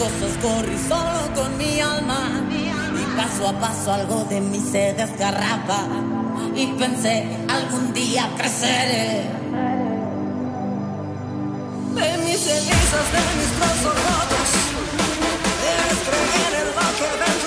cosas corrí solo con mi alma. Y paso a paso algo de mí se desgarraba. Y pensé, algún día creceré. De mis cenizas, de mis trozos rotos. Debes creer en lo que ven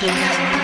Stay.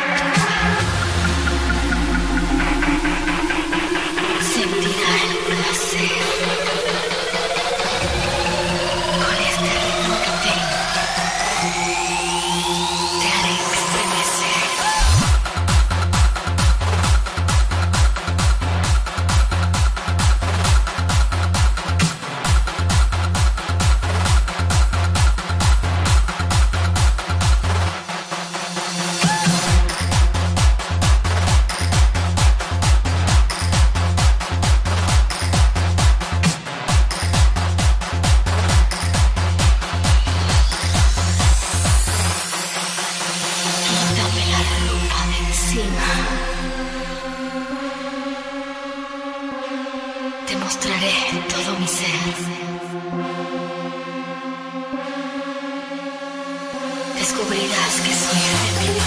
descubrirás que soy el enemigo,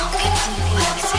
aunque tú puedas.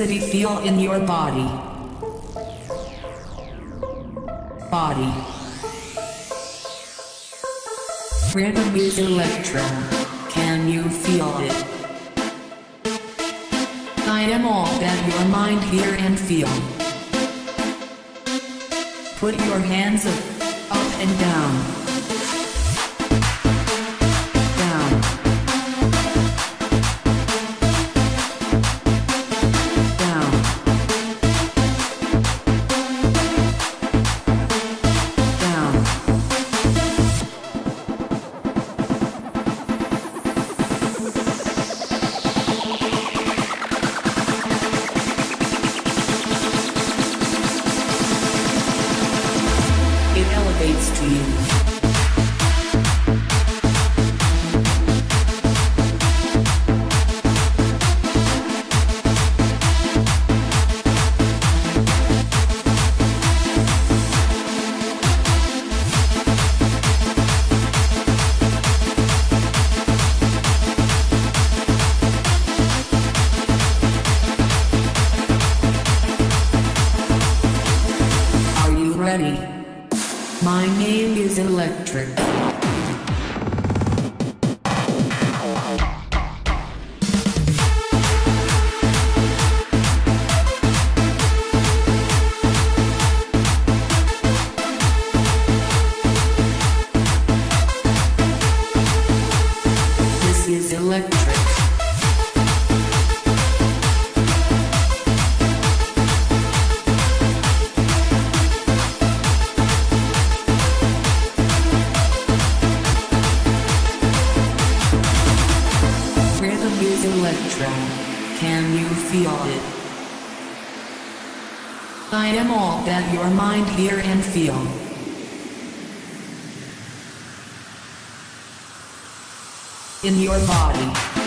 Electricity feel in your body. Body. Rhythm is electro. Can you feel it? I am all that your mind hear and feel. Put your hands up, up and down. In your body.